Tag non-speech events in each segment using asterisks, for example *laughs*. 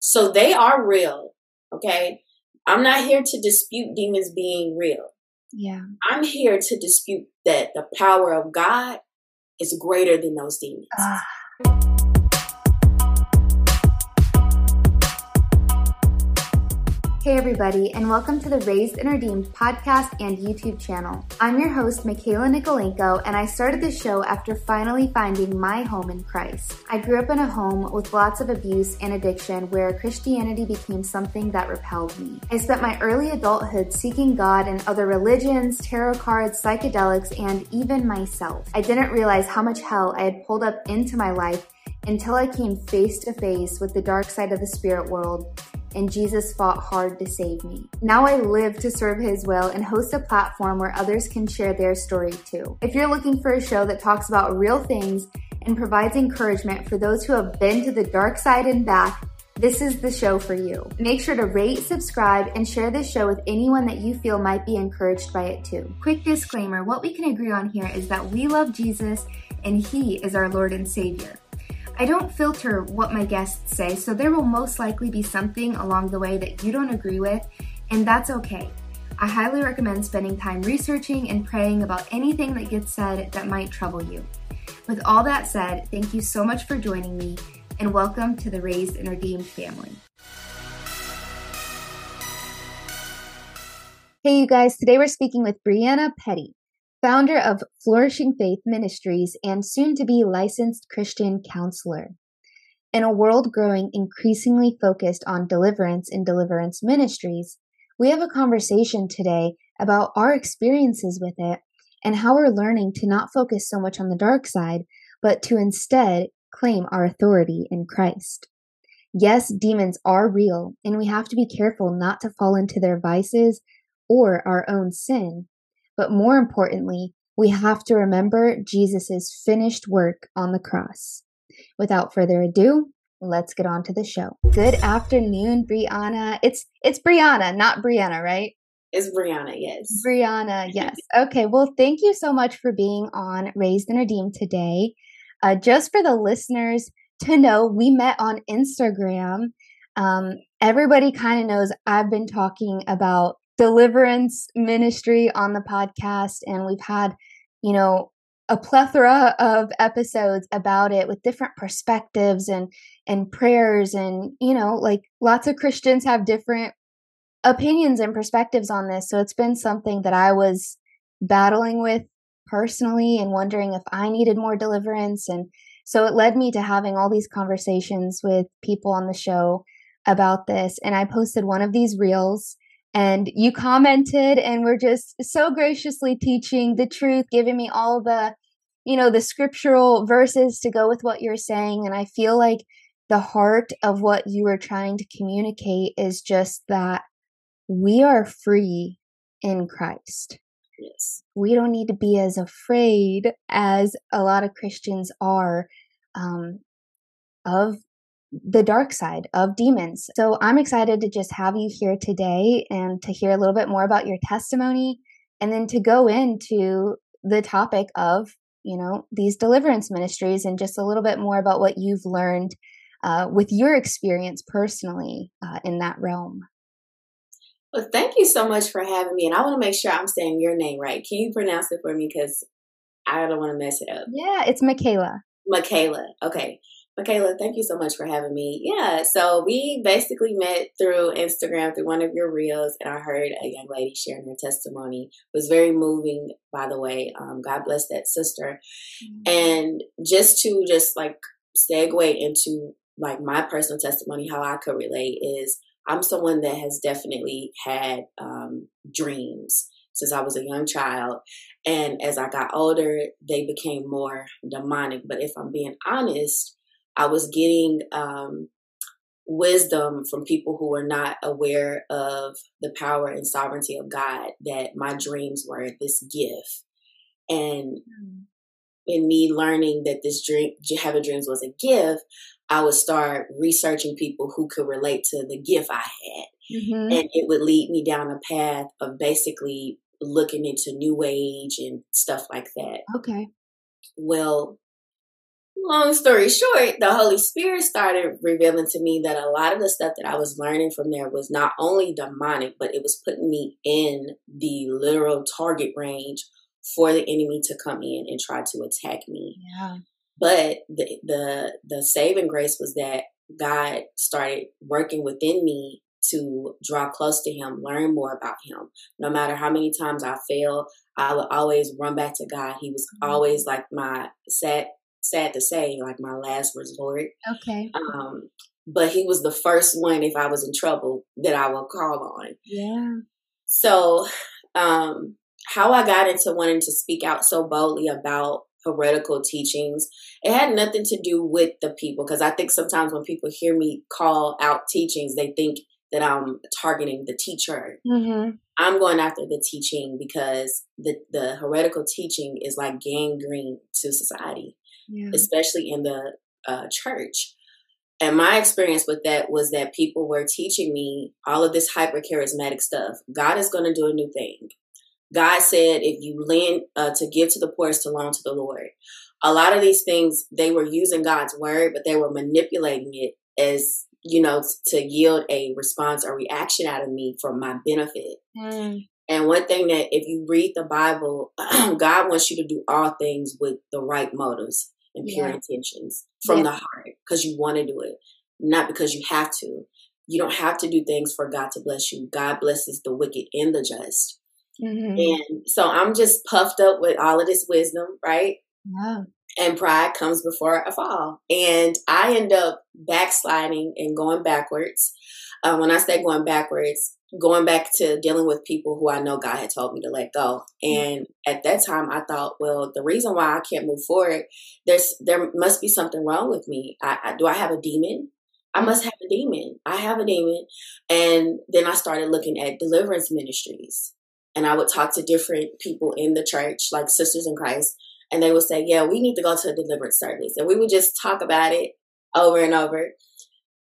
So they are real. Okay. I'm not here to dispute demons being real. Yeah. I'm here to dispute that the power of God is greater than those demons. Ah. Hey, everybody, and welcome to the Raised and Redeemed podcast and YouTube channel. I'm your host, Michaela Nikolaenko, and I started this show after finally finding my home in Christ. I grew up in a home with lots of abuse and addiction where Christianity became something that repelled me. I spent my early adulthood seeking God and other religions, tarot cards, psychedelics, and even myself. I didn't realize how much hell I had pulled up into my life until I came face to face with the dark side of the spirit world and Jesus fought hard to save me. Now I live to serve His will and host a platform where others can share their story too. If you're looking for a show that talks about real things and provides encouragement for those who have been to the dark side and back, this is the show for you. Make sure to rate, subscribe, and share this show with anyone that you feel might be encouraged by it too. Quick disclaimer what we can agree on here is that we love Jesus and He is our Lord and Savior. I don't filter what my guests say, so there will most likely be something along the way that you don't agree with, and that's okay. I highly recommend spending time researching and praying about anything that gets said that might trouble you. With all that said, thank you so much for joining me, and welcome to the Raised and Redeemed family. Hey, you guys, today we're speaking with Briana Petty founder of Flourishing Faith Ministries and soon to be licensed Christian counselor. In a world growing increasingly focused on deliverance and deliverance ministries, we have a conversation today about our experiences with it and how we're learning to not focus so much on the dark side, but to instead claim our authority in Christ. Yes, demons are real, and we have to be careful not to fall into their vices or our own sin but more importantly, we have to remember Jesus' finished work on the cross. Without further ado, let's get on to the show. Good afternoon, Briana. It's it's Briana, not Briana, right? It's Briana, yes. Briana, *laughs* yes. Okay, well, thank you so much for being on Raised and Redeemed today. Uh, just for the listeners to know, we met on Instagram. Um, everybody kind of knows I've been talking about deliverance ministry on the podcast, and we've had, you know, a plethora of episodes about it with different perspectives and and prayers and you know like lots of christians have different opinions and perspectives on this. So it's been something that i was battling with personally and wondering if i needed more deliverance. And so it led me to having all these conversations with people on the show about this. And i posted one of these reels and you commented and were just so graciously teaching the truth giving me all the you know the scriptural verses to go with what you're saying. And i feel like the heart of what you were trying to communicate is just that we are free in christ. Yes. We don't need to be as afraid as a lot of christians are um, of the dark side of demons. So I'm excited to just have you here today and to hear a little bit more about your testimony and then to go into the topic of, you know, these deliverance ministries and just a little bit more about what you've learned uh, with your experience personally uh, in that realm. Well, thank you so much for having me. And I want to make sure I'm saying your name right. Can you pronounce it for me? Because I don't want to mess it up. Yeah, it's Michaela. Michaela. Okay. Michaela, thank you so much for having me. Yeah, so we basically met through Instagram through one of your reels, and I heard a young lady sharing her testimony. It was very moving, by the way. Um, God bless that sister. Mm-hmm. And just to just like segue into like my personal testimony, how I could relate is I'm someone that has definitely had um, dreams since I was a young child. And as I got older, they became more demonic. But if I'm being honest, I was getting um, wisdom from people who were not aware of the power and sovereignty of God, that my dreams were this gift. And mm. in me learning that this dream, having dreams was a gift, I would start researching people who could relate to the gift I had. Mm-hmm. And it would lead me down a path of basically looking into new age and stuff like that. Okay. Well, long story short, the Holy Spirit started revealing to me that a lot of the stuff that I was learning from there was not only demonic, but it was putting me in the literal target range for the enemy to come in and try to attack me. Yeah. But the the the saving grace was that God started working within me to draw close to him, learn more about him. No matter how many times I failed, I would always run back to God. He was Mhm. always like my sad sad to say, like my last resort. Okay. Um, but he was the first one if I was in trouble that I would call on. Yeah. So, um, how I got into wanting to speak out so boldly about heretical teachings, it had nothing to do with the people. Because I think sometimes when people hear me call out teachings, they think that I'm targeting the teacher. Mm-hmm. I'm going after the teaching because the, the heretical teaching is like gangrene to society Yeah. especially in the uh, church. And my experience with that was that people were teaching me all of this hyper charismatic stuff. God is going to do a new thing. God said, if you lend uh, to give to the poor is to loan to the Lord. A lot of these things, they were using God's word, but they were manipulating it as, you know, to yield a response or reaction out of me for my benefit. Mm. And one thing that if you read the Bible, *clears throat* God wants you to do all things with the right motives and pure Yeah. intentions from Yeah. the heart because you want to do it, not because you have to. You don't have to do things for God to bless you. God blesses the wicked and the just. Mm-hmm. And so I'm just puffed up with all of this wisdom, right? Yeah. and pride comes before a fall. And I end up backsliding and going backwards. Uh, when I say going backwards, going back to dealing with people who I know God had told me to let go. Mm-hmm. And at that time, I thought, well, the reason why I can't move forward, there's there must be something wrong with me. I, I do I have a demon? I mm-hmm. must have a demon. I have a demon. And then I started looking at deliverance ministries. And I would talk to different people in the church, like sisters in Christ, and they would say, "Yeah, we need to go to a deliverance service," and we would just talk about it over and over.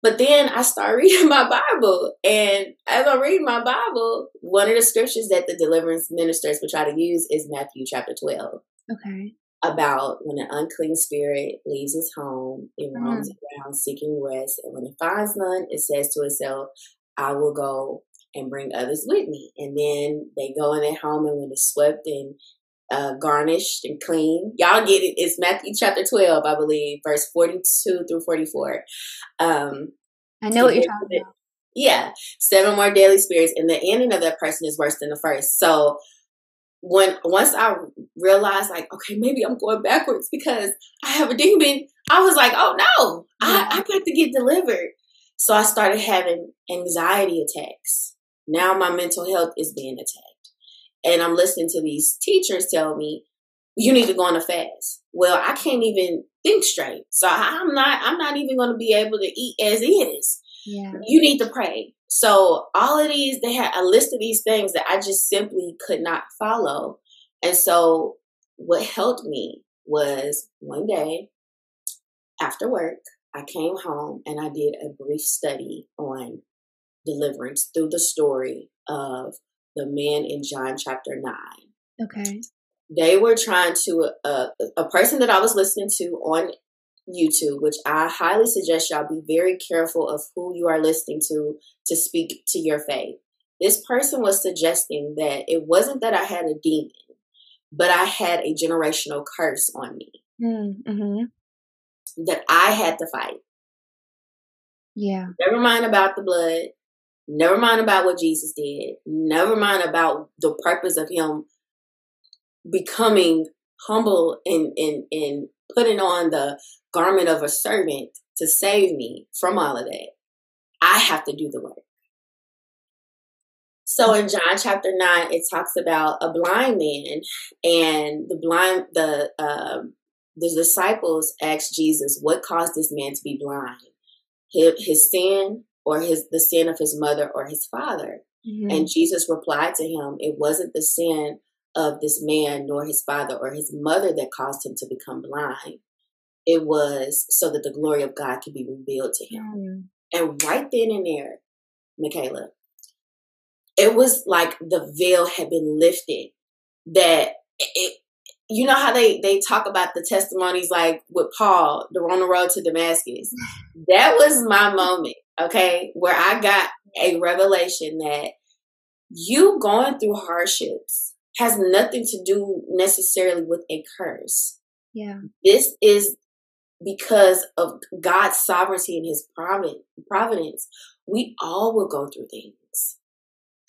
But then I start *laughs* reading my Bible, and as I read my Bible, one of the scriptures that the deliverance ministers would try to use is Matthew chapter 12 Okay. about when an unclean spirit leaves his home, it mm-hmm. roams around seeking rest, and when it finds none, it says to itself, "I will go and bring others with me." And then they go in their home, and when it's swept and uh, garnished and clean, y'all get it. It's Matthew chapter twelve, I believe, verse forty-two through forty-four. Um, I know what you're talking it- about. yeah, seven more daily spirits, and the ending of that person is worse than the first. So when once I realized, like, okay, maybe I'm going backwards because I have a demon, I was like, oh no, I, I got to get delivered. So I started having anxiety attacks. Now my mental health is being attacked, and I'm listening to these teachers tell me you need to go on a fast. Well, I can't even think straight, so I'm not. I'm not even going to be able to eat as is Yeah. you need to pray. So all of these, they had a list of these things that I just simply could not follow. And so what helped me was one day after work, I came home and I did a brief study on deliverance through the story of the man in John chapter 9 Okay. they were trying to uh, a person that I was listening to on YouTube, which I highly suggest y'all be very careful of who you are listening to to speak to your faith. This person was suggesting that it wasn't that I had a demon, but I had a generational curse on me Mm-hmm. that I had to fight. Yeah. Never mind about the blood. Never mind about what Jesus did. Never mind about the purpose of him becoming humble and, and, and putting on the garment of a servant to save me from all of that. I have to do the work. So in John chapter 9, it talks about a blind man and the blind, the, um, the disciples asked Jesus, what caused this man to be blind? His, his sin or his, the sin of his mother or his father? Mhm. And Jesus replied to him, It wasn't the sin of this man, nor his father or his mother that caused him to become blind. It was so that the glory of God could be revealed to him. Mm. And right then and there, Michaela, it was like the veil had been lifted that it, you know how they they talk about the testimonies like with Paul, the on the road to Damascus. *laughs* That was my moment, okay, where I got a revelation that you going through hardships has nothing to do necessarily with a curse. Yeah. This is because of God's sovereignty and his providence. We all will go through things.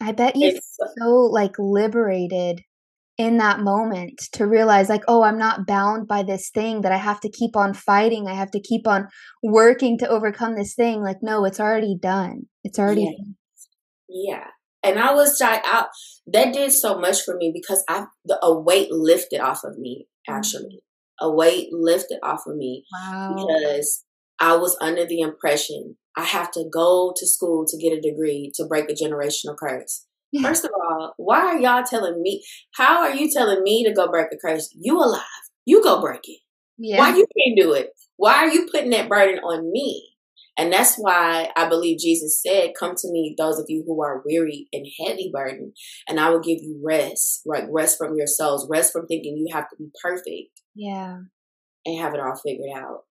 I bet you so like liberated in that moment to realize like oh i'm not bound by this thing that i have to keep on fighting i have to keep on working to overcome this thing like no it's already done it's already yeah, yeah. and i was like out that did so much for me because i the, a weight lifted off of me actually mm-hmm. a weight lifted off of me wow. because i was under the impression i have to go to school to get a degree to break a generational curse *laughs* First of all, why are y'all telling me? How are you telling me to go break a curse? You alive? You go break it. Yeah. Why you can't do it? Why are you putting that burden on me? And that's why I believe Jesus said, Come to me, those of you who are weary and heavy burdened, and I will give you rest, right? Rest from your souls, rest from thinking you have to be perfect. Yeah. And have it all figured out.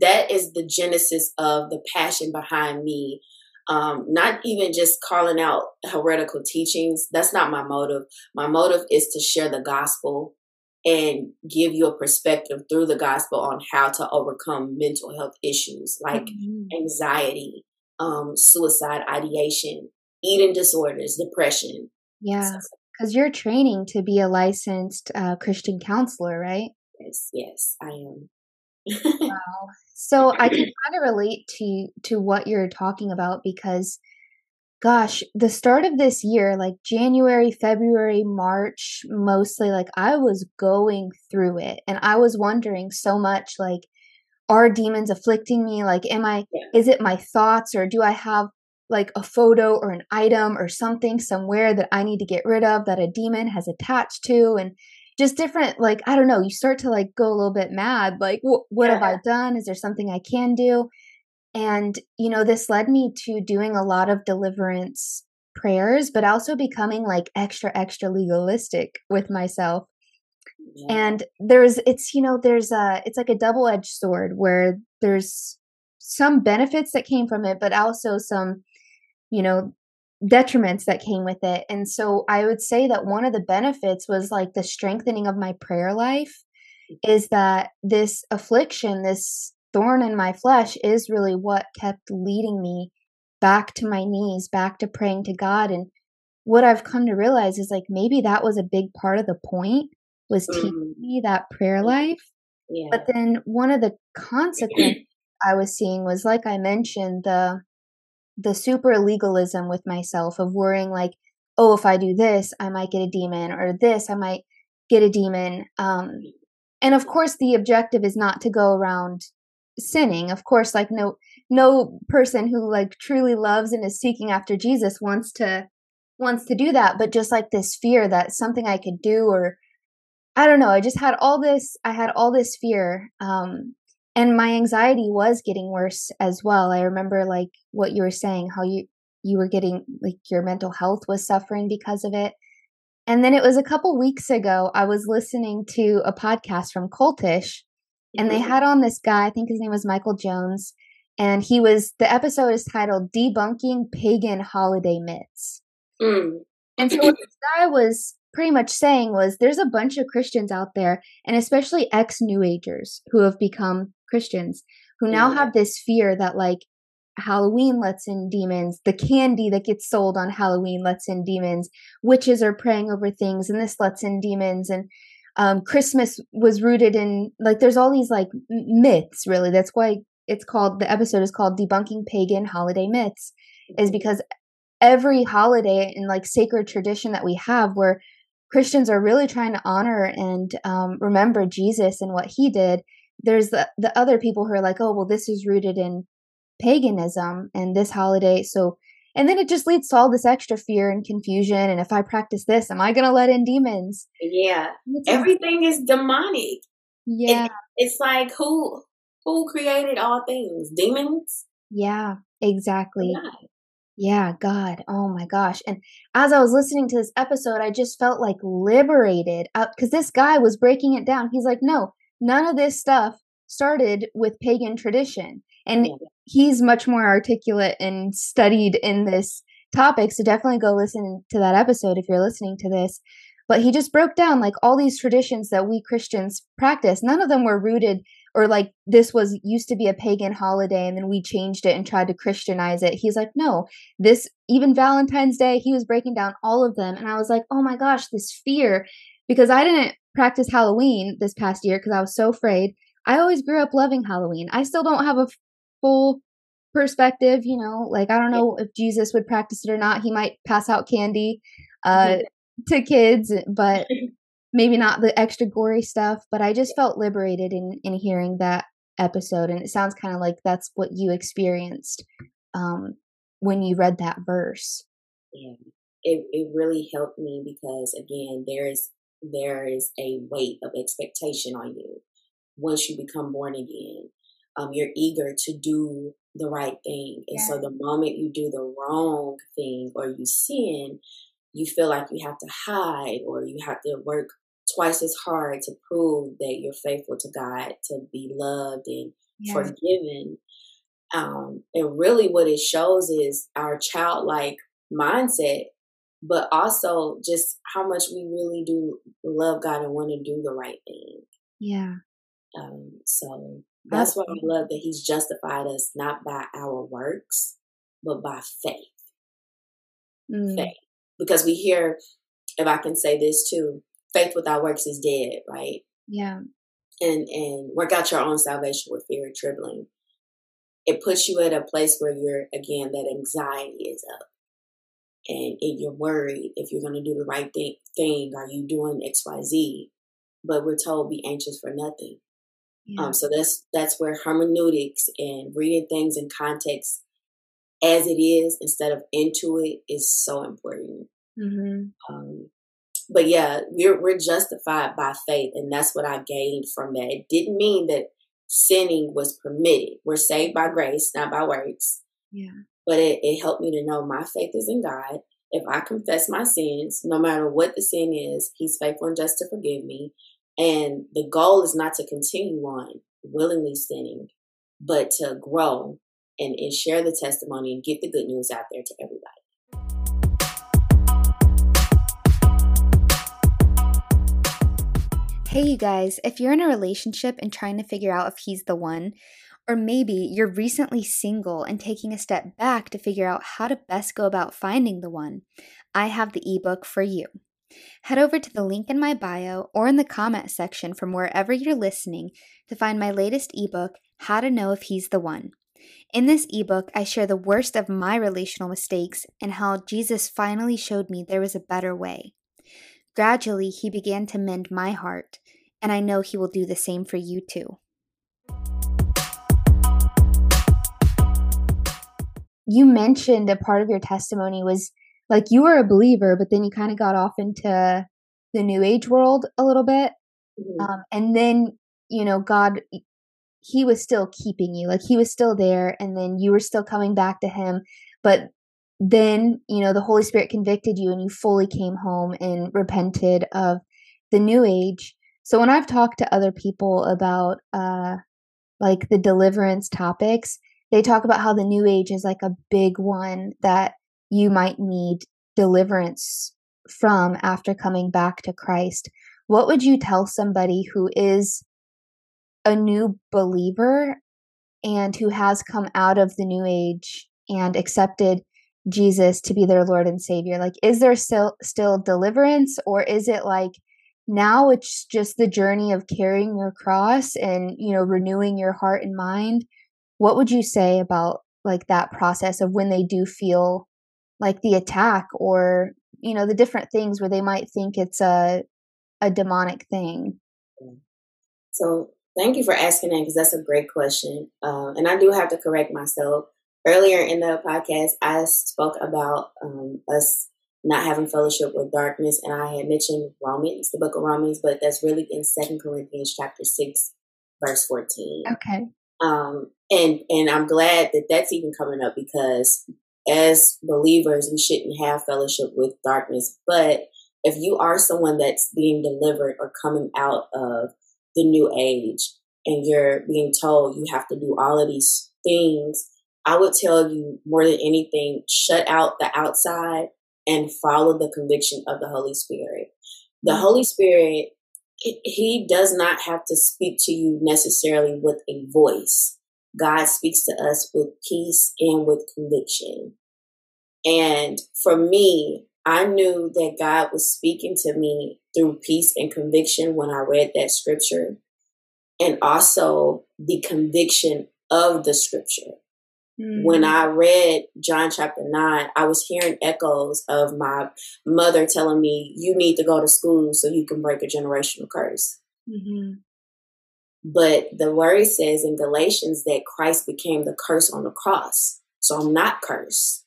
That is the genesis of the passion behind me. Um, not even just calling out heretical teachings. That's not my motive. My motive is to share the gospel and give you a perspective through the gospel on how to overcome mental health issues like mm-hmm. anxiety, um, suicide ideation, eating disorders, depression. Yeah, because you're training to be a licensed uh, Christian counselor, right? Yes, yes, I am. Wow. So I can *clears throat* kind of relate to to what you're talking about because gosh, the start of this year, like January, February, March, mostly like I was going through it and I was wondering so much like are demons afflicting me? Like am I is it my thoughts or do I have like a photo or an item or something somewhere that I need to get rid of that a demon has attached to and just different like i don't know you start to like go a little bit mad like wh- what yeah. have i done is there something i can do and you know this led me to doing a lot of deliverance prayers but also becoming like extra extra legalistic with myself yeah. and there's it's you know there's a it's like a double edged sword where there's some benefits that came from it but also some you know detriments that came with it. And so I would say that one of the benefits was like the strengthening of my prayer life is that this affliction, this thorn in my flesh is really what kept leading me back to my knees, back to praying to God. And what I've come to realize is like maybe that was a big part of the point was mm. teaching me that prayer life. Yeah. But then one of the consequences *clears throat* I was seeing was like I mentioned, the the super legalism with myself of worrying like, oh, if I do this, I might get a demon, or this, I might get a demon. Um, and of course, the objective is not to go around sinning. Of course, like no no person who like truly loves and is seeking after Jesus wants to wants to do that. But just like this fear that something I could do, or I don't know, I just had all this. I had all this fear. Um, and my anxiety was getting worse as well i remember like what you were saying how you you were getting like your mental health was suffering because of it and then it was a couple weeks ago i was listening to a podcast from cultish and they mm-hmm. had on this guy i think his name was michael jones and he was the episode is titled debunking pagan holiday myths mm. and so what this guy was pretty much saying was there's a bunch of christians out there and especially ex new agers who have become Christians who now yeah. have this fear that like Halloween lets in demons, the candy that gets sold on Halloween lets in demons, witches are praying over things and this lets in demons and um, Christmas was rooted in like there's all these like myths really. That's why it's called the episode is called debunking pagan holiday myths is mm-hmm. because every holiday and like sacred tradition that we have where Christians are really trying to honor and um, remember Jesus and what he did there's the, the other people who are like, oh, well, this is rooted in paganism and this holiday. So, and then it just leads to all this extra fear and confusion. And if I practice this, am I going to let in demons? Yeah. Everything is demonic. Yeah. It, it's like who, who created all things? Demons? Yeah, exactly. Yeah, God. Oh my gosh. And as I was listening to this episode, I just felt like liberated because uh, this guy was breaking it down. He's like, no, none of this stuff started with pagan tradition. And he's much more articulate and studied in this topic. So definitely go listen to that episode if you're listening to this. But he just broke down like all these traditions that we Christians practice. None of them were rooted or like this was used to be a pagan holiday and then we changed it and tried to Christianize it. He's like, no, this, even Valentine's Day, he was breaking down all of them. And I was like, oh my gosh, this fear, because I didn't practice Halloween this past year because I was so afraid. I always grew up loving Halloween. I still don't have a full perspective, you know, like I don't know if Jesus would practice it or not. He might pass out candy uh, *laughs* to kids, but *laughs* maybe not the extra gory stuff. But I just felt liberated in in hearing that episode, and it sounds kind of like that's what you experienced um, when you read that verse. Yeah, it it really helped me because again, there is there is a weight of expectation on you once you become born again. Um, you're eager to do the right thing. And yeah. so the moment you do the wrong thing or you sin, you feel like you have to hide or you have to work twice as hard to prove that you're faithful to God, to be loved and yeah. forgiven. Um, and really, what it shows is our childlike mindset, but also just how much we really do love God and want to do the right thing. Yeah. Um, so that's why I love that He's justified us not by our works, but by faith. Mm. Faith. Because we hear, if I can say this too, faith without works is dead, right? Yeah. And and work out your own salvation with fear and trembling. It puts you at a place where you're again that anxiety is up, and, and you're worried if you're going to do the right thing. Thing are you doing X Y Z? But we're told be anxious for nothing. Yeah. Um, so that's that's where hermeneutics and reading things in context as it is instead of into it is so important. Mm-hmm. Um, but yeah, we're we're justified by faith, and that's what I gained from that. It didn't mean that sinning was permitted. We're saved by grace, not by works. Yeah. But it, it helped me to know my faith is in God. If I confess my sins, no matter what the sin is, He's faithful and just to forgive me. And the goal is not to continue on willingly sinning, but to grow and, and share the testimony and get the good news out there to everybody. Hey, you guys, if you're in a relationship and trying to figure out if he's the one, or maybe you're recently single and taking a step back to figure out how to best go about finding the one, I have the ebook for you. Head over to the link in my bio or in the comment section from wherever you're listening to find my latest ebook, How to Know If He's the One. In this ebook, I share the worst of my relational mistakes and how Jesus finally showed me there was a better way. Gradually, he began to mend my heart, and I know he will do the same for you too. You mentioned a part of your testimony was like you were a believer, but then you kind of got off into the new age world a little bit. Mm-hmm. Um, and then, you know, God, He was still keeping you, like He was still there, and then you were still coming back to Him. But then, you know, the Holy Spirit convicted you and you fully came home and repented of the new age. So when I've talked to other people about, uh, like the deliverance topics, they talk about how the new age is like a big one that you might need deliverance from after coming back to Christ, what would you tell somebody who is a new believer and who has come out of the new age and accepted Jesus to be their Lord and Savior? Like, is there still still deliverance, or is it like now it's just the journey of carrying your cross and you know renewing your heart and mind? What would you say about like that process of when they do feel like the attack or you know the different things where they might think it's a a demonic thing? So thank you for asking that because that's a great question uh, and i do have to correct myself. Earlier in the podcast i spoke about um, us not having fellowship with darkness and i had mentioned romans the book of romans but that's really in second corinthians chapter 6 verse 14 okay um and and i'm glad that that's even coming up because as believers, we shouldn't have fellowship with darkness. But if you are someone that's being delivered or coming out of the new age and you're being told you have to do all of these things, I would tell you more than anything, shut out the outside and follow the conviction of the Holy Spirit. The mm-hmm. Holy Spirit, He does not have to speak to you necessarily with a voice. God speaks to us with peace and with conviction. And for me, I knew that God was speaking to me through peace and conviction when I read that scripture, and also the conviction of the scripture. Mm-hmm. When I read John chapter 9, I was hearing echoes of my mother telling me, You need to go to school so you can break a generational curse. Mm-hmm. But the word says in Galatians that Christ became the curse on the cross. So I'm not cursed.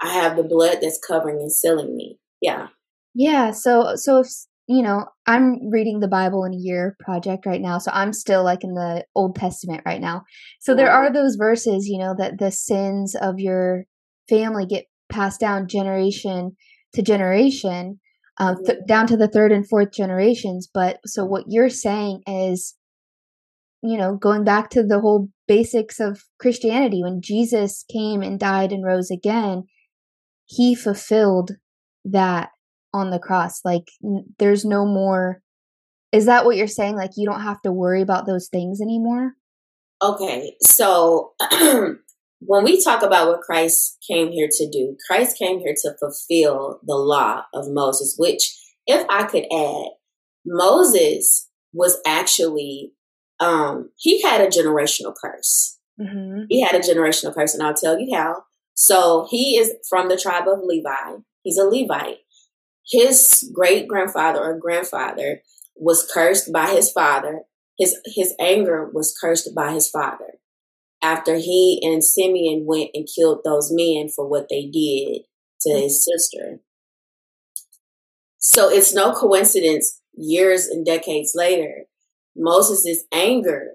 I have the blood that's covering and sealing me. Yeah. Yeah. So, so if, you know, I'm reading the Bible in a year project right now. So I'm still like in the Old Testament right now. So there are those verses, you know, that the sins of your family get passed down generation to generation, uh, th- down to the third and fourth generations. But so what you're saying is you know, going back to the whole basics of Christianity, when Jesus came and died and rose again, he fulfilled that on the cross. Like, there's no more. Is that what you're saying? Like, you don't have to worry about those things anymore? Okay. So, *clears throat* when we talk about what Christ came here to do, Christ came here to fulfill the law of Moses, which, if I could add, Moses was actually um, he had a generational curse. Mm-hmm. He had a generational curse, and I'll tell you how. So he is from the tribe of Levi. He's a Levite. His great grandfather or grandfather was cursed by his father. His his anger was cursed by his father after he and Simeon went and killed those men for what they did to mm-hmm. his sister. So it's no coincidence years and decades later Moses' anger,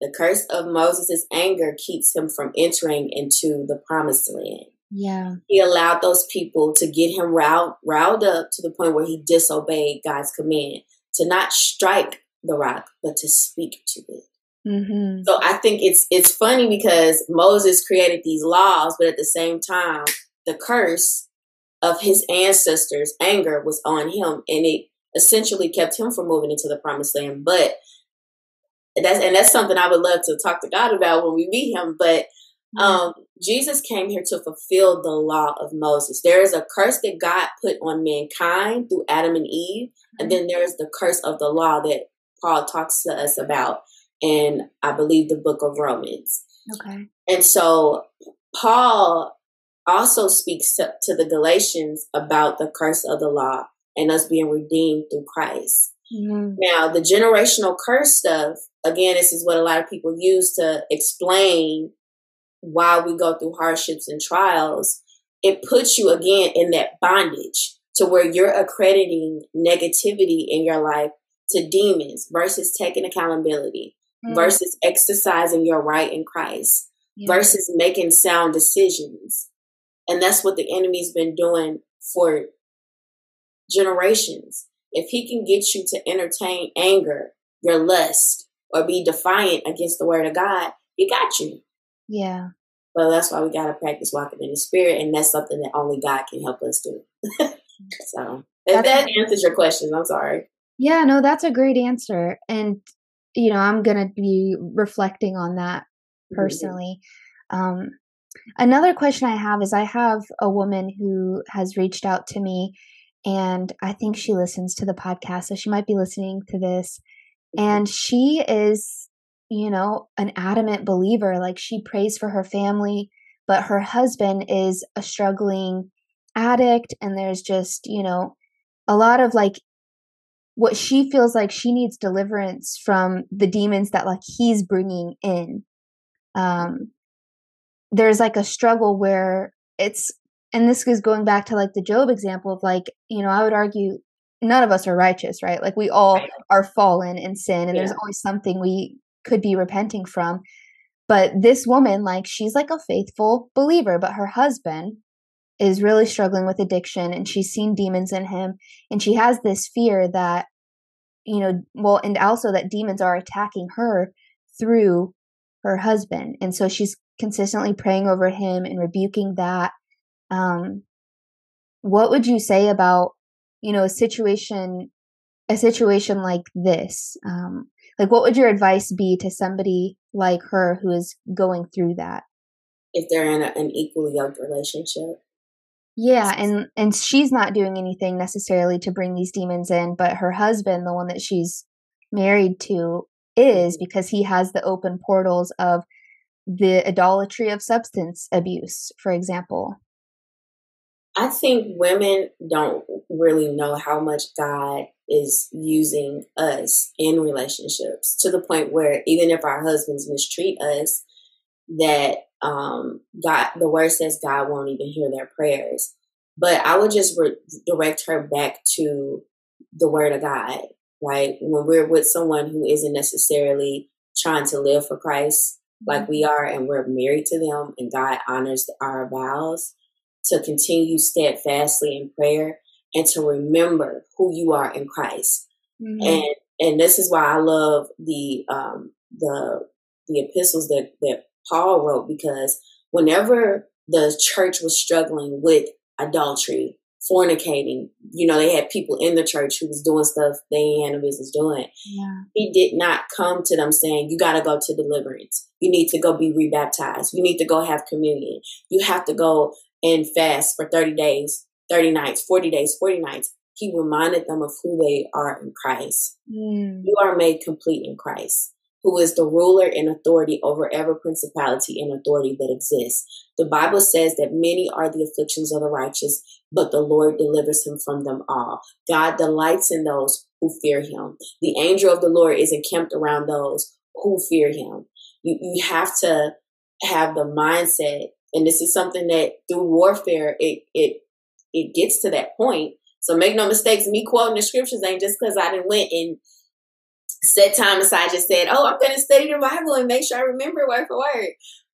the curse of Moses' anger keeps him from entering into the promised land. Yeah. He allowed those people to get him riled, riled up to the point where he disobeyed God's command to not strike the rock, but to speak to it. Mm-hmm. So I think it's it's funny because Moses created these laws, but at the same time, the curse of his ancestors' anger was on him, and it essentially kept him from moving into the promised land. But that's and that's something I would love to talk to God about when we meet him. But um, Jesus came here to fulfill the law of Moses. There is a curse that God put on mankind through Adam and Eve, and then there's the curse of the law that Paul talks to us about in, I believe, the book of Romans. Okay. And so Paul also speaks to, to the Galatians about the curse of the law and us being redeemed through Christ. Mm-hmm. Now, the generational curse stuff, again, this is what a lot of people use to explain why we go through hardships and trials. It puts you again in that bondage to where you're accrediting negativity in your life to demons versus taking accountability mm-hmm. versus exercising your right in Christ yeah. versus making sound decisions. And that's what the enemy's been doing for generations. If he can get you to entertain anger, your lust, or be defiant against the word of God, he got you. Yeah. But that's why we got to practice walking in the spirit, and that's something that only God can help us do. *laughs* so, if that's that answers your question, I'm sorry. Yeah, no, that's a great answer. And, you know, I'm going to be reflecting on that mm-hmm. personally. Mm-hmm. Um, another question I have is I have a woman who has reached out to me and I think she listens to the podcast, so she might be listening to this. And she is, you know, an adamant believer. Like she prays for her family, but her husband is a struggling addict, and there's just, you know, a lot of like what she feels like she needs deliverance from the demons that like he's bringing in. Um, there's like a struggle where it's and this is going back to like the Job example of like, you know, I would argue none of us are righteous, right? Like we all are fallen in sin and yeah. there's always something we could be repenting from. but this woman, like, she's like a faithful believer, but her husband is really struggling with addiction and she's seen demons in him. And she has this fear that, you know, well, and also that demons are attacking her through her husband. And so she's consistently praying over him and rebuking that. Um, what would you say about, you know, a situation, a situation like this? Um, like, what would your advice be to somebody like her who is going through that? If they're in a, an equally yoked relationship. Yeah, and and she's not doing anything necessarily to bring these demons in, but her husband, the one that she's married to, is because he has the open portals of the idolatry of substance abuse, for example. I think women don't really know how much God is using us in relationships to the point where even if our husbands mistreat us, that um, God, the word says God won't even hear their prayers. But I would just re- direct her back to the word of God, right? When we're with someone who isn't necessarily trying to live for Christ like we mm-hmm. are, and we're married to them, and God honors our vows, to continue steadfastly in prayer and to remember who you are in Christ. Mm-hmm. And and this is why I love the um, the the epistles that that Paul wrote because whenever the church was struggling with adultery, fornicating, you know, they had people in the church who was doing stuff they had no business doing. Yeah. He did not come to them saying, You gotta go to deliverance. You need to go be rebaptized. You need to go have communion. You have to go and fast for 30 days, 30 nights, 40 days, 40 nights. He reminded them of who they are in Christ. Mm. You are made complete in Christ who is the ruler and authority over every principality and authority that exists. The Bible says that many are the afflictions of the righteous, but the Lord delivers him from them all. God delights in those who fear him. The angel of the Lord is encamped around those who fear him. You, you have to have the mindset, and this is something that through warfare, it, it, it gets to that point. So make no mistakes, me quoting the scriptures ain't just because I didn't went and set time aside, just said, Oh, I'm going to study the Bible and make sure I remember word for word.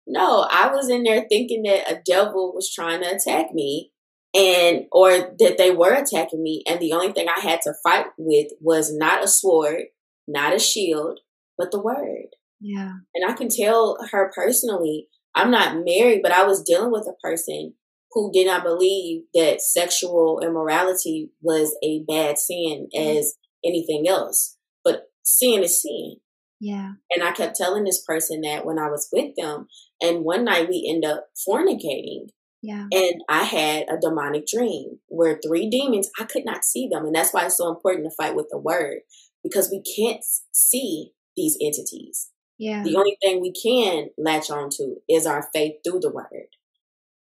No, I was in there thinking that a devil was trying to attack me and or that they were attacking me and the only thing I had to fight with was not a sword, not a shield, but the word. Yeah. And I can tell her personally, I'm not married, but I was dealing with a person who did not believe that sexual immorality was a bad sin mm-hmm. as anything else But sin is sin. Yeah. And I kept telling this person that when I was with them. And one night we end up fornicating. Yeah. And I had a demonic dream where three demons, I could not see them. And that's why it's so important to fight with the word because we can't see these entities. Yeah. The only thing we can latch on to is our faith through the word.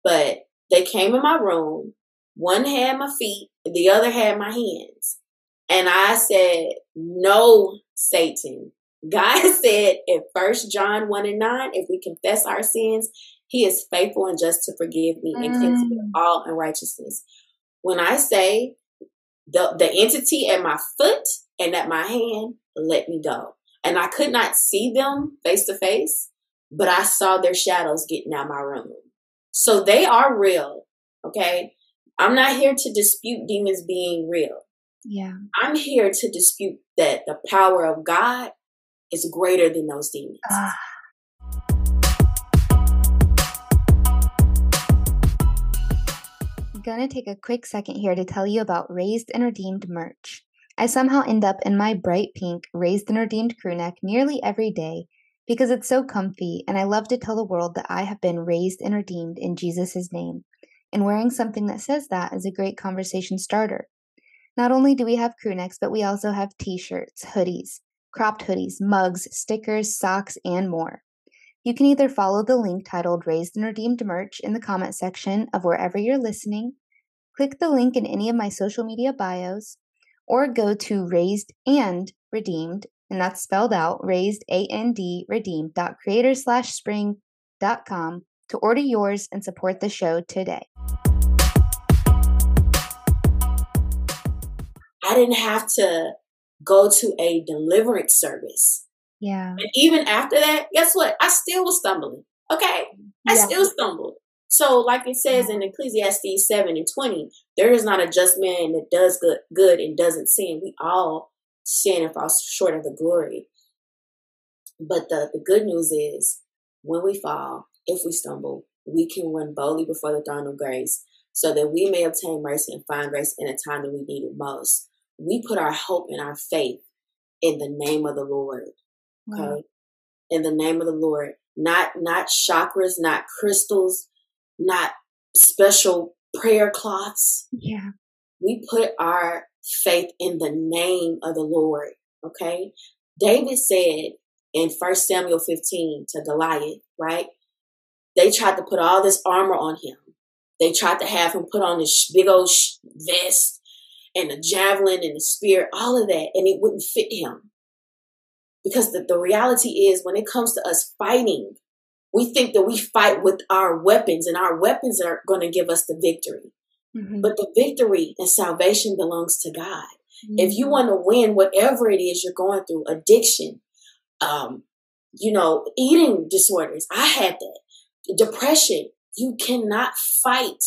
But they came in my room. One had my feet, the other had my hands. And I said, No, Satan. *laughs* God said in First John 1 and 9, if we confess our sins, he is faithful and just to forgive me and cleanse me mm. all unrighteousness. When I say the, the entity at my foot and at my hand, let me go. And I could not see them face to face, but I saw their shadows getting out my room. So they are real. Okay. I'm not here to dispute demons being real. Yeah. I'm here to dispute that the power of God is greater than those demons. Ah. I'm gonna take a quick second here to tell you about Raised and Redeemed merch. I somehow end up in my bright pink Raised and Redeemed crew neck nearly every day because it's so comfy, and I love to tell the world that I have been raised and redeemed in Jesus' name. And wearing something that says that is a great conversation starter. Not only do we have crew necks, but we also have t shirts, hoodies, cropped hoodies, mugs, stickers, socks, and more. You can either follow the link titled Raised and Redeemed Merch in the comment section of wherever you're listening, click the link in any of my social media bios, or go to Raised and Redeemed, and that's spelled out raised A N D redeemed dot creator slash spring dot com to order yours and support the show today. I didn't have to go to a deliverance service Yeah. And even after that, guess what? I still was stumbling. Okay. I yeah. still stumbled. So, like it says in Ecclesiastes 7 and 20, there is not a just man that does good, good and doesn't sin. We all sin and fall short of the glory. But the, the good news is when we fall, if we stumble, we can run boldly before the throne of grace so that we may obtain mercy and find grace in a time that we need it most. We put our hope and our faith in the name of the Lord. Okay. Wow. In the name of the Lord. Not not chakras, not crystals, not special prayer cloths. Yeah. We put our faith in the name of the Lord. Okay. David said in First Samuel 15 to Goliath, right? They tried to put all this armor on him. They tried to have him put on this big old vest and a javelin and a spear, all of that, and it wouldn't fit him. Because the, the reality is, when it comes to us fighting, we think that we fight with our weapons and our weapons are going to give us the victory. Mm-hmm. But the victory and salvation belongs to God. Mm-hmm. If you mm-hmm. want to win whatever it is you're going through, addiction, um, you know, eating disorders, I had that. Depression, you cannot fight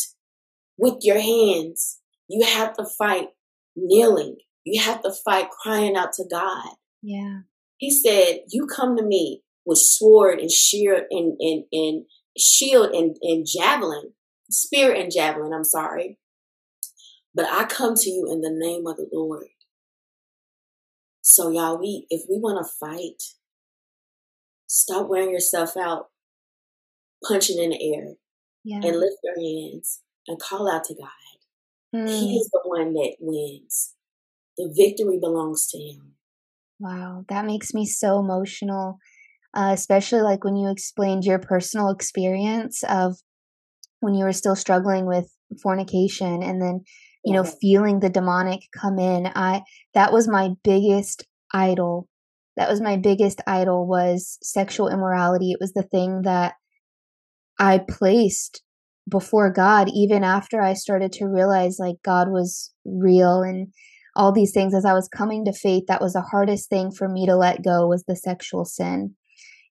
with your hands. You have to fight kneeling. You have to fight crying out to God. Yeah. He said, You come to me with sword and shield and, and, and shield and, and javelin, spear and javelin, I'm sorry. But I come to you in the name of the Lord. So y'all, we if we want to fight, stop wearing yourself out, punching in the air, yeah. and lift your hands and call out to God. Mm. He hmm. is the one that wins. The victory belongs to Him. Wow, that makes me so emotional uh, especially like when you explained your personal experience of when you were still struggling with fornication and then you know feeling the demonic come in i that was my biggest idol. That was my biggest idol was sexual immorality. It was the thing that i placed before god even after i started to realize like god was real and all these things. As i was coming to faith that was the hardest thing for me to let go was the sexual sin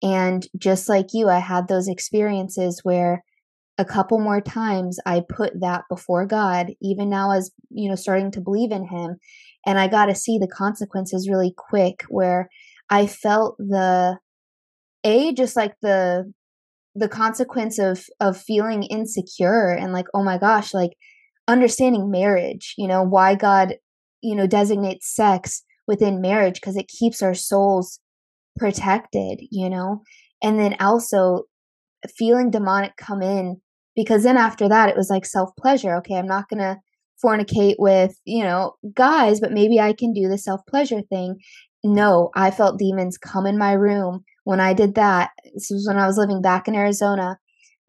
and just like you, I had those experiences where a couple more times I put that before God, even now as, you know, starting to believe in Him. And I got to see the consequences really quick where I felt the, A, just like the, the consequence of of feeling insecure and like oh my gosh like understanding marriage you know why god you know designates sex within marriage because it keeps our souls protected, you know? And then also feeling demonic come in because then after that it was like self pleasure. Okay, I'm not going to fornicate with, you know, guys, but maybe I can do the self pleasure thing. No, I felt demons come in my room when I did that. This was when I was living back in Arizona.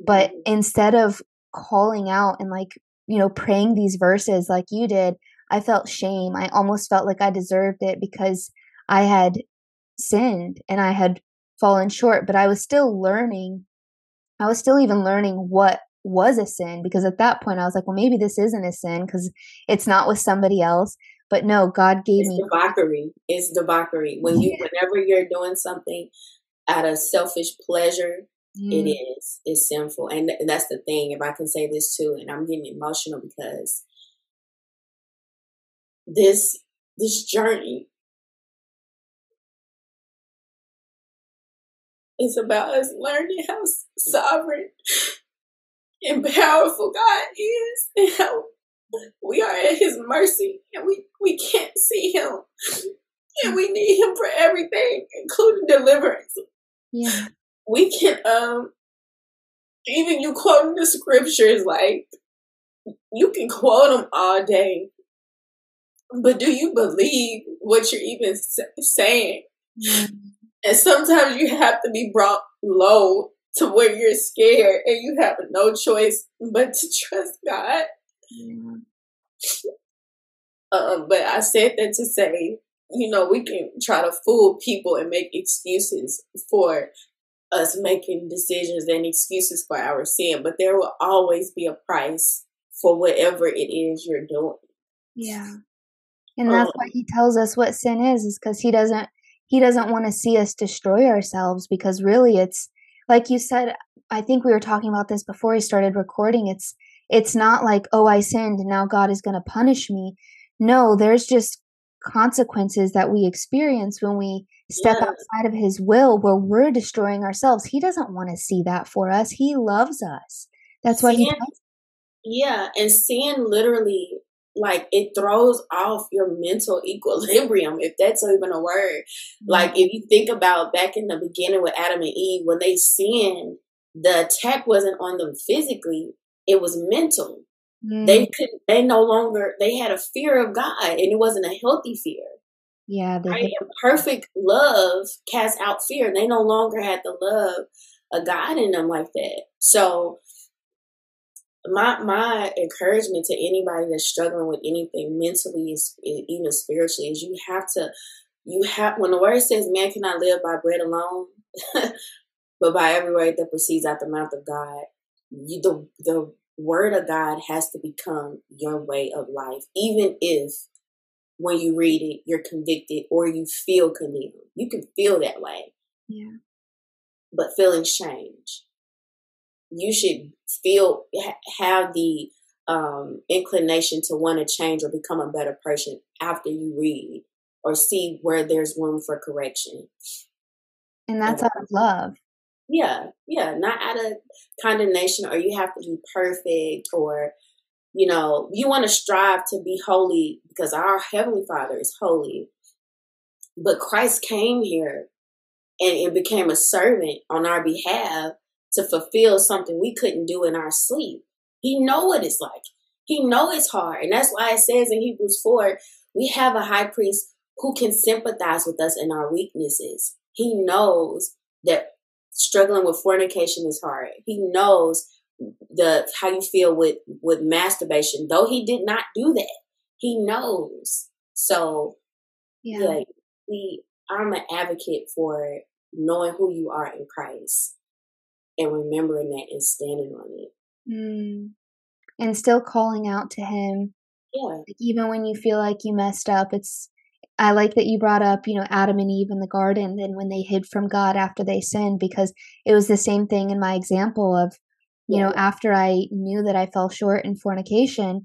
But mm-hmm. instead of calling out and like, you know, praying these verses like you did, I felt shame. I almost felt like I deserved it because I had sinned and I had fallen short, but I was still learning. I was still even learning what was a sin because at that point I was like, well, maybe this isn't a sin because it's not with somebody else. But no, God gave it's me debauchery. It's debauchery. When you, whenever you're doing something out of selfish pleasure, mm. it is. It's sinful, and that's the thing. If I can say this too, and I'm getting emotional because this this journey It's about us learning how sovereign and powerful God is and how we are at his mercy and we, we can't see him. And we need him for everything, including deliverance. Yeah. We can um even you quoting the scriptures like you can quote them all day. But do you believe what you're even saying? And sometimes you have to be brought low to where you're scared and you have no choice but to trust God. Mm-hmm. Um, but I said that to say, you know, we can try to fool people and make excuses for us making decisions and excuses for our sin, but there will always be a price for whatever it is you're doing. Yeah. And that's um, why he tells us what sin is, is because he doesn't he doesn't want to see us destroy ourselves because really it's like you said i think we were talking about this before we started recording it's it's not like oh i sinned and now god is going to punish me no there's just consequences that we experience when we step yeah. outside of his will where we're destroying ourselves he doesn't want to see that for us he loves us that's why sin, he does. yeah and sin literally like it throws off your mental equilibrium if that's even a word mm-hmm. like if you think about back in the beginning with adam and eve when they sinned the attack wasn't on them physically it was mental mm-hmm. they could they no longer they had a fear of god and it wasn't a healthy fear yeah right? perfect love casts out fear they no longer had the love of god in them like that so my my encouragement to anybody that's struggling with anything mentally, is even spiritually, is you have to you have when the word says man cannot live by bread alone, *laughs* but by every word that proceeds out the mouth of God. You, the the word of God has to become your way of life, even if when you read it you're convicted or you feel condemned. You can feel that way. Yeah. But feelings change you should feel have the um, inclination to want to change or become a better person after you read or see where there's room for correction. And that's out of love. Yeah, yeah, not out of condemnation or you have to be perfect or you know, you want to strive to be holy because our heavenly Father is holy. But Christ came here and it became a servant on our behalf to fulfill something we couldn't do in our sleep. He know what it's like. He know it's hard. And that's why it says in Hebrews 4, we have a high priest who can sympathize with us in our weaknesses. He knows that struggling with fornication is hard. He knows the how you feel with with masturbation, though he did not do that. He knows. So yeah, yeah we I'm an advocate for knowing who you are in Christ and remembering that and standing on it. Mm. And still calling out to him. Yeah. Like even when you feel like you messed up, it's I like that you brought up, you know, Adam and Eve in the garden and when they hid from God after they sinned because it was the same thing in my example of, you yeah. know, after I knew that I fell short in fornication,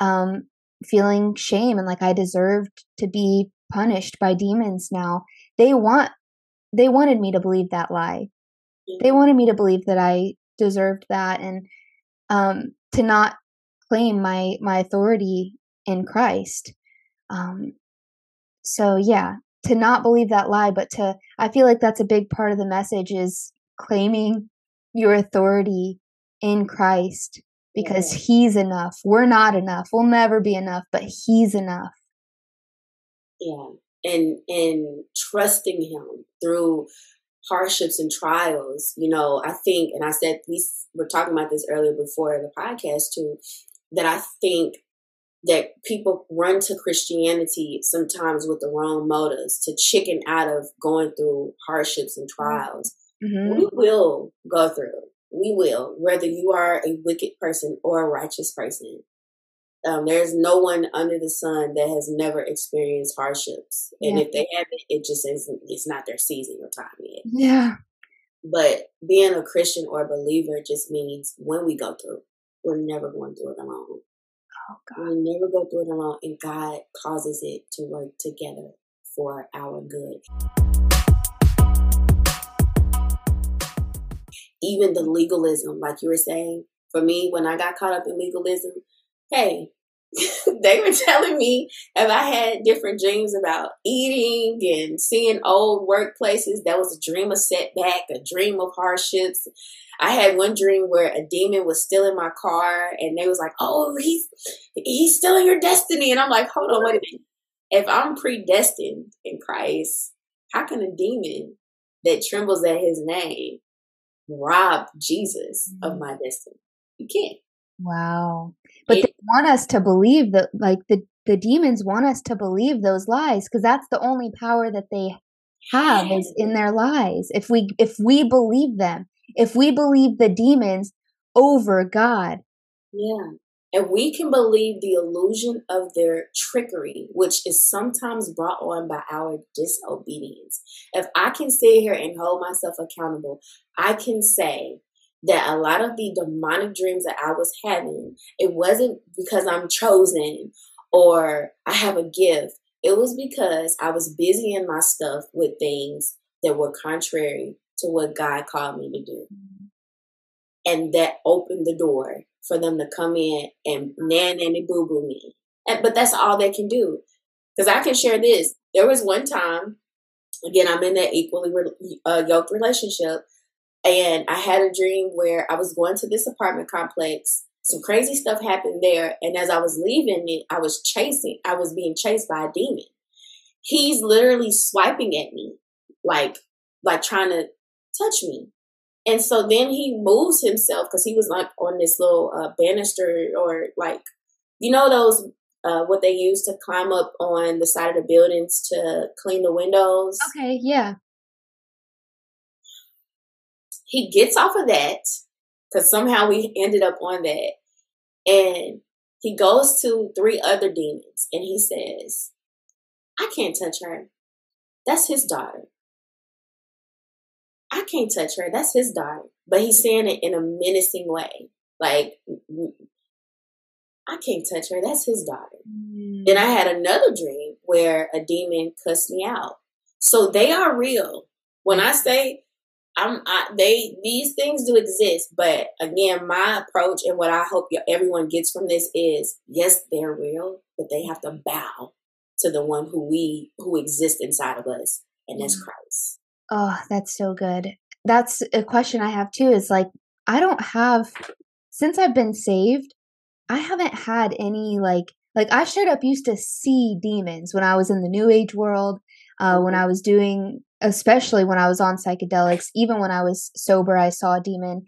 um, feeling shame and like I deserved to be punished by demons now. They want they wanted me to believe that lie they wanted me to believe that I deserved that and um, to not claim my my authority in Christ. Um, so yeah, to not believe that lie, but to I feel like that's a big part of the message is claiming your authority in Christ because yeah. he's enough. We're not enough. We'll never be enough, but he's enough. Yeah. And and trusting him through hardships and trials, you know, I think, and I said we were talking about this earlier before the podcast too, that I think that people run to Christianity sometimes with the wrong motives to chicken out of going through hardships and trials. Mm-hmm. We will go through. We will, whether you are a wicked person or a righteous person. Um, there's no one under the sun that has never experienced hardships, and if they haven't, it just isn't. It's not their season or time yet. Yeah. But being a Christian or a believer just means when we go through, we're never going through it alone. Oh God. We never go through it alone, and God causes it to work together for our good. Even the legalism, like you were saying, for me, when I got caught up in legalism, hey, *laughs* they were telling me if I had different dreams about eating and seeing old workplaces, that was a dream of setback, a dream of hardships. I had one dream where a demon was stealing my car and they was like, Oh, he's he's stealing your destiny. And I'm like, hold on, wait a minute. If I'm predestined in Christ, how can a demon that trembles at his name rob Jesus of mm. my destiny? You can't. Wow. But it, they want us to believe that, like, the, the demons want us to believe those lies because that's the only power that they have is in their lies. If we, if we believe them, if we believe the demons over God. Yeah. And we can believe the illusion of their trickery, which is sometimes brought on by our disobedience. If I can sit here and hold myself accountable, I can say that a lot of the demonic dreams that I was having, it wasn't because I'm chosen or I have a gift. It was because I was busy in my stuff with things that were contrary to what God called me to do. And that opened the door for them to come in and nan nanny boo boo me. And, but that's all they can do. Because I can share this. There was one time, again, I'm in that equally uh, yoked relationship, and I had a dream where I was going to this apartment complex. Some crazy stuff happened there, and as I was leaving it, I was chasing. I was being chased by a demon. He's literally swiping at me, like like trying to touch me. And so then he moves himself because he was like on this little uh, banister or like, you know, those uh, what they use to climb up on the side of the buildings to clean the windows. Okay, yeah. He gets off of that because somehow we ended up on that. And he goes to three other demons and he says, I can't touch her. That's his daughter. I can't touch her. That's his daughter. But he's saying it in a menacing way. Like, I can't touch her. That's his daughter. Mm. Then I had another dream where a demon cussed me out. So they are real. When I say I'm, I, they these things do exist, but again, my approach and what I hope everyone gets from this is yes, they're real, but they have to bow to the one who we who exists inside of us, and that's mm. Christ. Oh, that's so good. That's a question I have too is like, I don't have, since I've been saved, I haven't had any like, like I straight up used to see demons when I was in the new age world, uh, when mm-hmm. I was doing, especially when I was on psychedelics, even when I was sober, I saw a demon,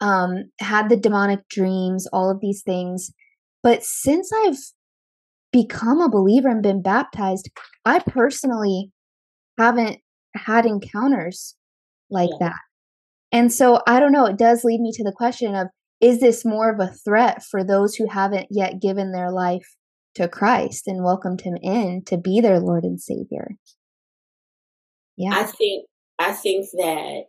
um, had the demonic dreams, all of these things. But since I've become a believer and been baptized, I personally haven't had encounters like yeah. that. And so I don't know, it does lead me to the question of is this more of a threat for those who haven't yet given their life to Christ and welcomed him in to be their Lord and Savior? Yeah. I think I think that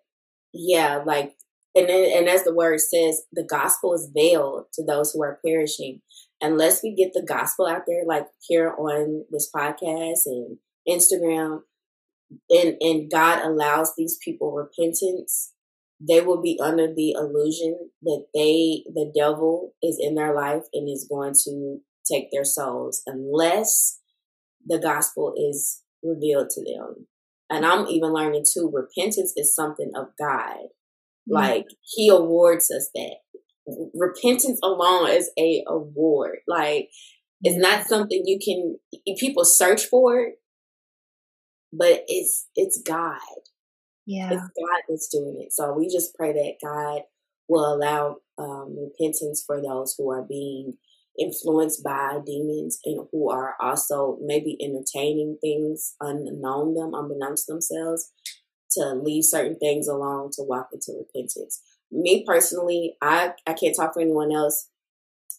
yeah, like and and as the word says, the gospel is veiled to those who are perishing. Unless we get the gospel out there, like here on this podcast and Instagram, and and God allows these people repentance, they will be under the illusion that they the devil is in their life and is going to take their souls unless the gospel is revealed to them. And I'm even learning too, repentance is something of God. Mm-hmm. Like he awards us that. Repentance alone is a award. Like it's not something you can people search for but it's it's God. Yeah, it's God that's doing it. So we just pray that God will allow um, repentance for those who are being influenced by demons and who are also maybe entertaining things unknown them, unbeknownst themselves, to leave certain things alone to walk into repentance. Me personally, I, I can't talk for anyone else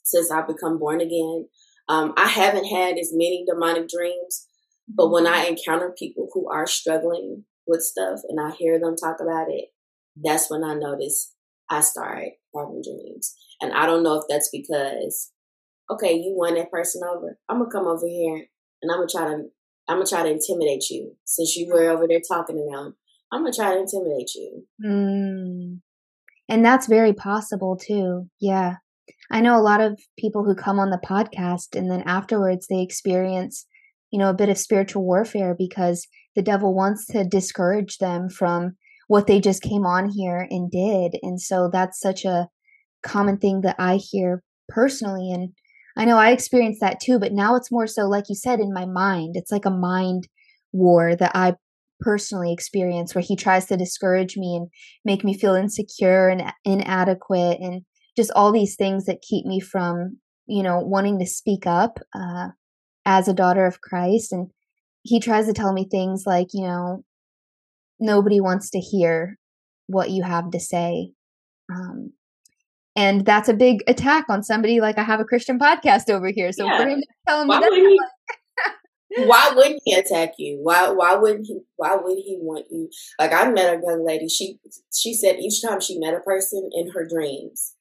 since I've become born again. Um, I haven't had as many demonic dreams, but when I encounter people who are struggling with stuff and I hear them talk about it, that's when I notice I start having dreams. And I don't know if that's because, okay, you won that person over. I'm gonna come over here and I'm gonna try to I'm gonna try to intimidate you since you were over there talking to them. I'm gonna try to intimidate you. Mm. And that's very possible too. Yeah. I know a lot of people who come on the podcast and then afterwards they experience you know, a bit of spiritual warfare because the devil wants to discourage them from what they just came on here and did. And so that's such a common thing that I hear personally. And I know I experienced that too, but now it's more so, like you said, in my mind. It's like a mind war that I personally experience where he tries to discourage me and make me feel insecure and inadequate and just all these things that keep me from, you know, wanting to speak up. Uh, as a daughter of Christ. And he tries to tell me things like, you know, nobody wants to hear what you have to say. Um, And that's a big attack on somebody like I have a Christian podcast over here. So yeah. for him to tell me that, he, *laughs* why wouldn't he attack you? Why why wouldn't he why would he want you? Like I met a young lady, she she said each time she met a person in her dreams,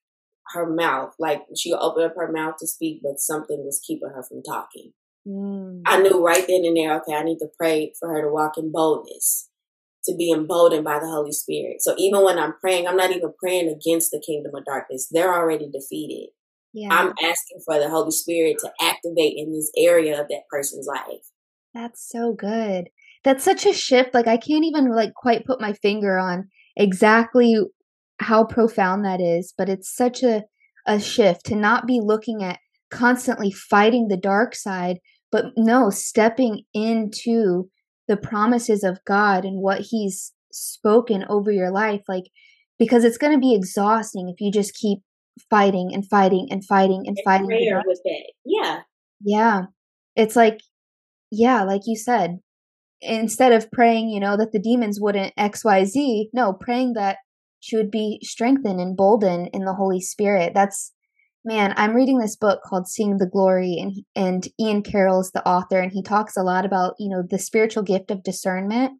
her mouth, like she opened up her mouth to speak, but something was keeping her from talking. Mm. I knew right then and there, okay, I need to pray for her to walk in boldness, to be emboldened by the Holy Spirit. So even when I'm praying, I'm not even praying against the kingdom of darkness. They're already defeated. Yeah. I'm asking for the Holy Spirit to activate in this area of that person's life. That's so good. That's such a shift. Like I can't even like quite put my finger on exactly how profound that is, but it's such a a shift to not be looking at constantly fighting the dark side, but no, stepping into the promises of God and what He's spoken over your life. Like, because it's going to be exhausting if you just keep fighting and fighting and fighting and, and fighting. Prayer with it. Yeah. Yeah. It's like, yeah, like you said, instead of praying, you know, that the demons wouldn't XYZ, no, praying that she would be strengthened and boldened in the Holy Spirit. That's man, I'm reading this book called Seeing the Glory, and and Ian Carroll's the author, and he talks a lot about you know the spiritual gift of discernment,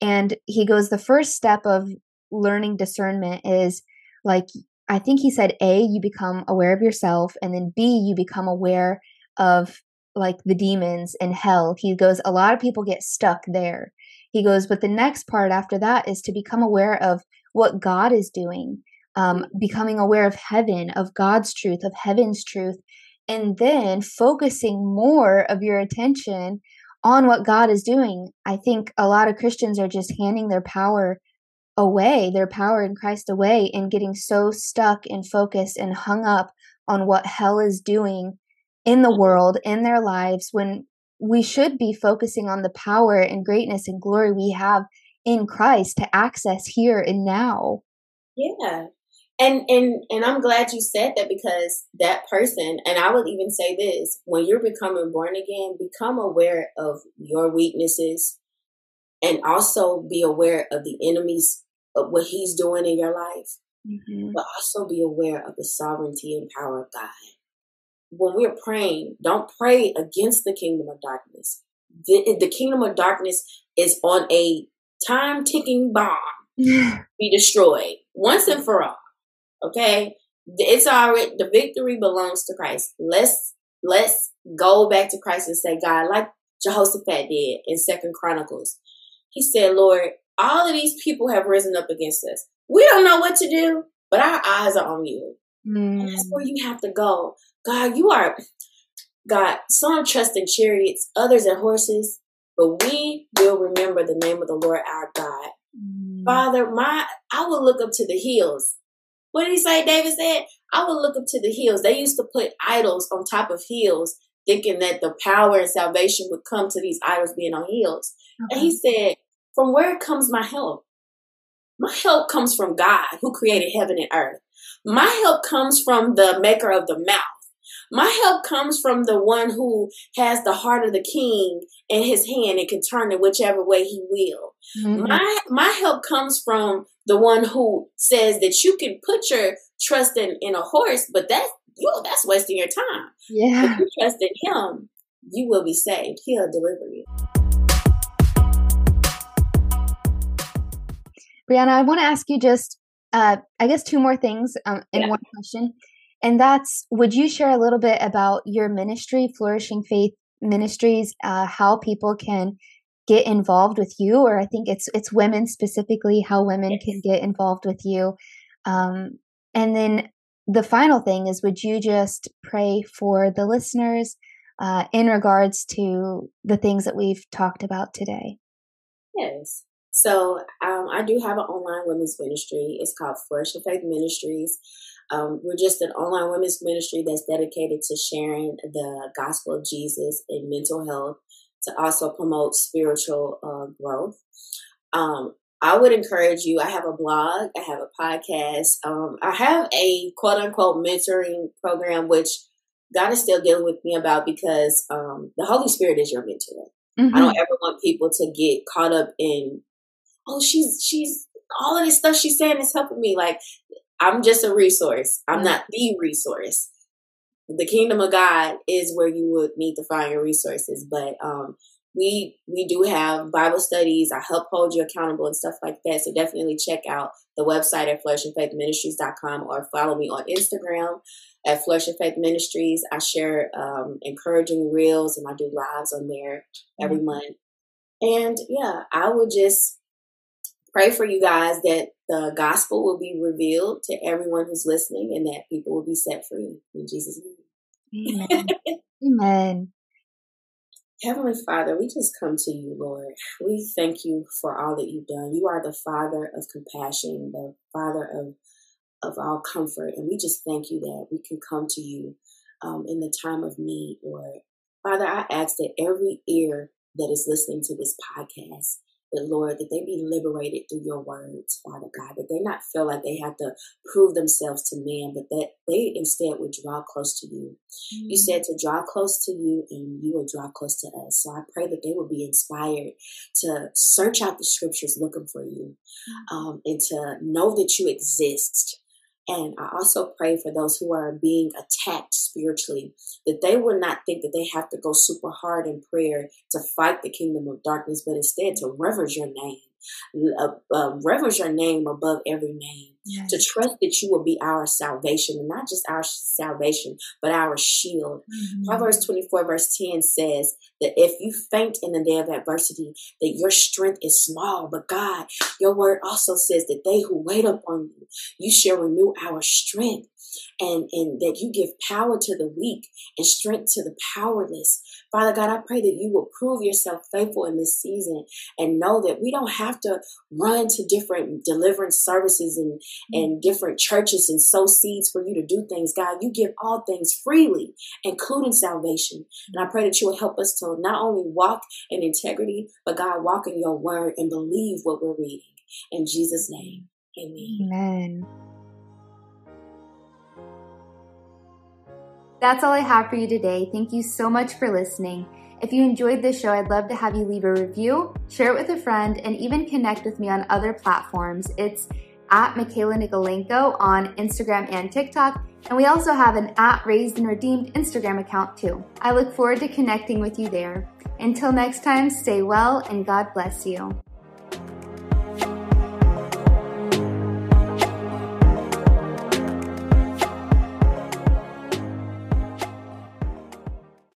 and he goes the first step of learning discernment is like I think he said A, you become aware of yourself, and then B, you become aware of like the demons and hell. He goes, a lot of people get stuck there. He goes, but the next part after that is to become aware of what God is doing um, becoming aware of heaven, of God's truth, of heaven's truth, and then focusing more of your attention on what God is doing. I think a lot of Christians are just handing their power away, their power in Christ away, and getting so stuck and focused and hung up on what hell is doing in the world, in their lives, when we should be focusing on the power and greatness and glory we have in Christ to access here and now. Yeah and and and I'm glad you said that because that person, and I would even say this: when you're becoming born again, become aware of your weaknesses, and also be aware of the enemies of what he's doing in your life, mm-hmm. but also be aware of the sovereignty and power of God. When we're praying, don't pray against the kingdom of darkness. The, the kingdom of darkness is on a time ticking bomb be destroyed once and for all. Okay, it's already the victory belongs to Christ. Let's let's go back to Christ and say, God, like Jehoshaphat did in Second Chronicles. He said, Lord, all of these people have risen up against us. We don't know what to do, but our eyes are on you. Mm. And that's where you have to go. God, you are God, some trust in chariots, others in horses, but we will remember the name of the Lord our God. Mm. Father, my I will look up to the hills what did he say? David said, I will look up to the hills. They used to put idols on top of hills, thinking that the power and salvation would come to these idols being on hills. Okay. And he said, From where comes my help? My help comes from God who created heaven and earth. My help comes from the maker of the mouth. My help comes from the one who has the heart of the king in his hand and can turn it whichever way he will. Mm-hmm. My my help comes from the one who says that you can put your trust in, in a horse, but that you that's wasting your time. Yeah. If you trust in him, you will be saved. He'll deliver you. Briana, I want to ask you just uh, I guess two more things um, in yeah. one question. And that's would you share a little bit about your ministry, Flourishing Faith Ministries, uh, how people can get involved with you, or I think it's it's women specifically, how women yes. can get involved with you. Um, and then the final thing is, would you just pray for the listeners uh, in regards to the things that we've talked about today? Yes. So um, I do have an online women's ministry. It's called Flourishing Faith Ministries. Um, we're just an online women's ministry that's dedicated to sharing the gospel of Jesus in mental health to also promote spiritual uh, growth. Um, I would encourage you. I have a blog, I have a podcast, um, I have a quote unquote mentoring program, which God is still dealing with me about because um, the Holy Spirit is your mentor. Mm-hmm. I don't ever want people to get caught up in, oh, she's she's all of this stuff she's saying is helping me. Like I'm just a resource. I'm not the resource. The kingdom of God is where you would need to find your resources. But um, we we do have Bible studies. I help hold you accountable and stuff like that. So definitely check out the website at flourishingfaithministries.com or follow me on Instagram at Flourish Faith Ministries. I share um, encouraging reels and I do lives on there every mm-hmm. month. And yeah, I would just pray for you guys that the gospel will be revealed to everyone who's listening and that people will be set free in Jesus' name. Amen. *laughs* Amen. Heavenly Father, we just come to you, Lord. We thank you for all that you've done. You are the Father of compassion, the Father of of all comfort, and we just thank you that we can come to you um, in the time of need, Lord. Father, I ask that every ear that is listening to this podcast but Lord, that they be liberated through your words, Father God, that they not feel like they have to prove themselves to man, but that they instead would draw close to you. Mm-hmm. You said to draw close to you and you will draw close to us. So I pray that they will be inspired to search out the scriptures looking for you mm-hmm. um, and to know that you exist and I also pray for those who are being attacked spiritually, that they will not think that they have to go super hard in prayer to fight the kingdom of darkness, but instead to reverence your name uh, uh, reverence your name above every name. Yes. To trust that you will be our salvation, and not just our salvation, but our shield. Mm-hmm. Proverbs 24, verse 10 says that if you faint in the day of adversity, that your strength is small. But God, your word also says that they who wait upon you, you shall renew our strength and, and that you give power to the weak and strength to the powerless. Father God, I pray that you will prove yourself faithful in this season and know that we don't have to run to different deliverance services and, and mm-hmm. different churches and sow seeds for you to do things. God, you give all things freely, including salvation. And I mm-hmm. pray that you will help us to not only walk in integrity, but God, walk in your word and believe what we're reading. In Jesus' name, mm-hmm. amen. Amen. That's all I have for you today. Thank you so much for listening. If you enjoyed this show, I'd love to have you leave a review, share it with a friend, and even connect with me on other platforms. It's at Michaela Nikolaenko on Instagram and TikTok, and we also have an at Raised and Redeemed Instagram account too. I look forward to connecting with you there. Until next time, stay well and God bless you.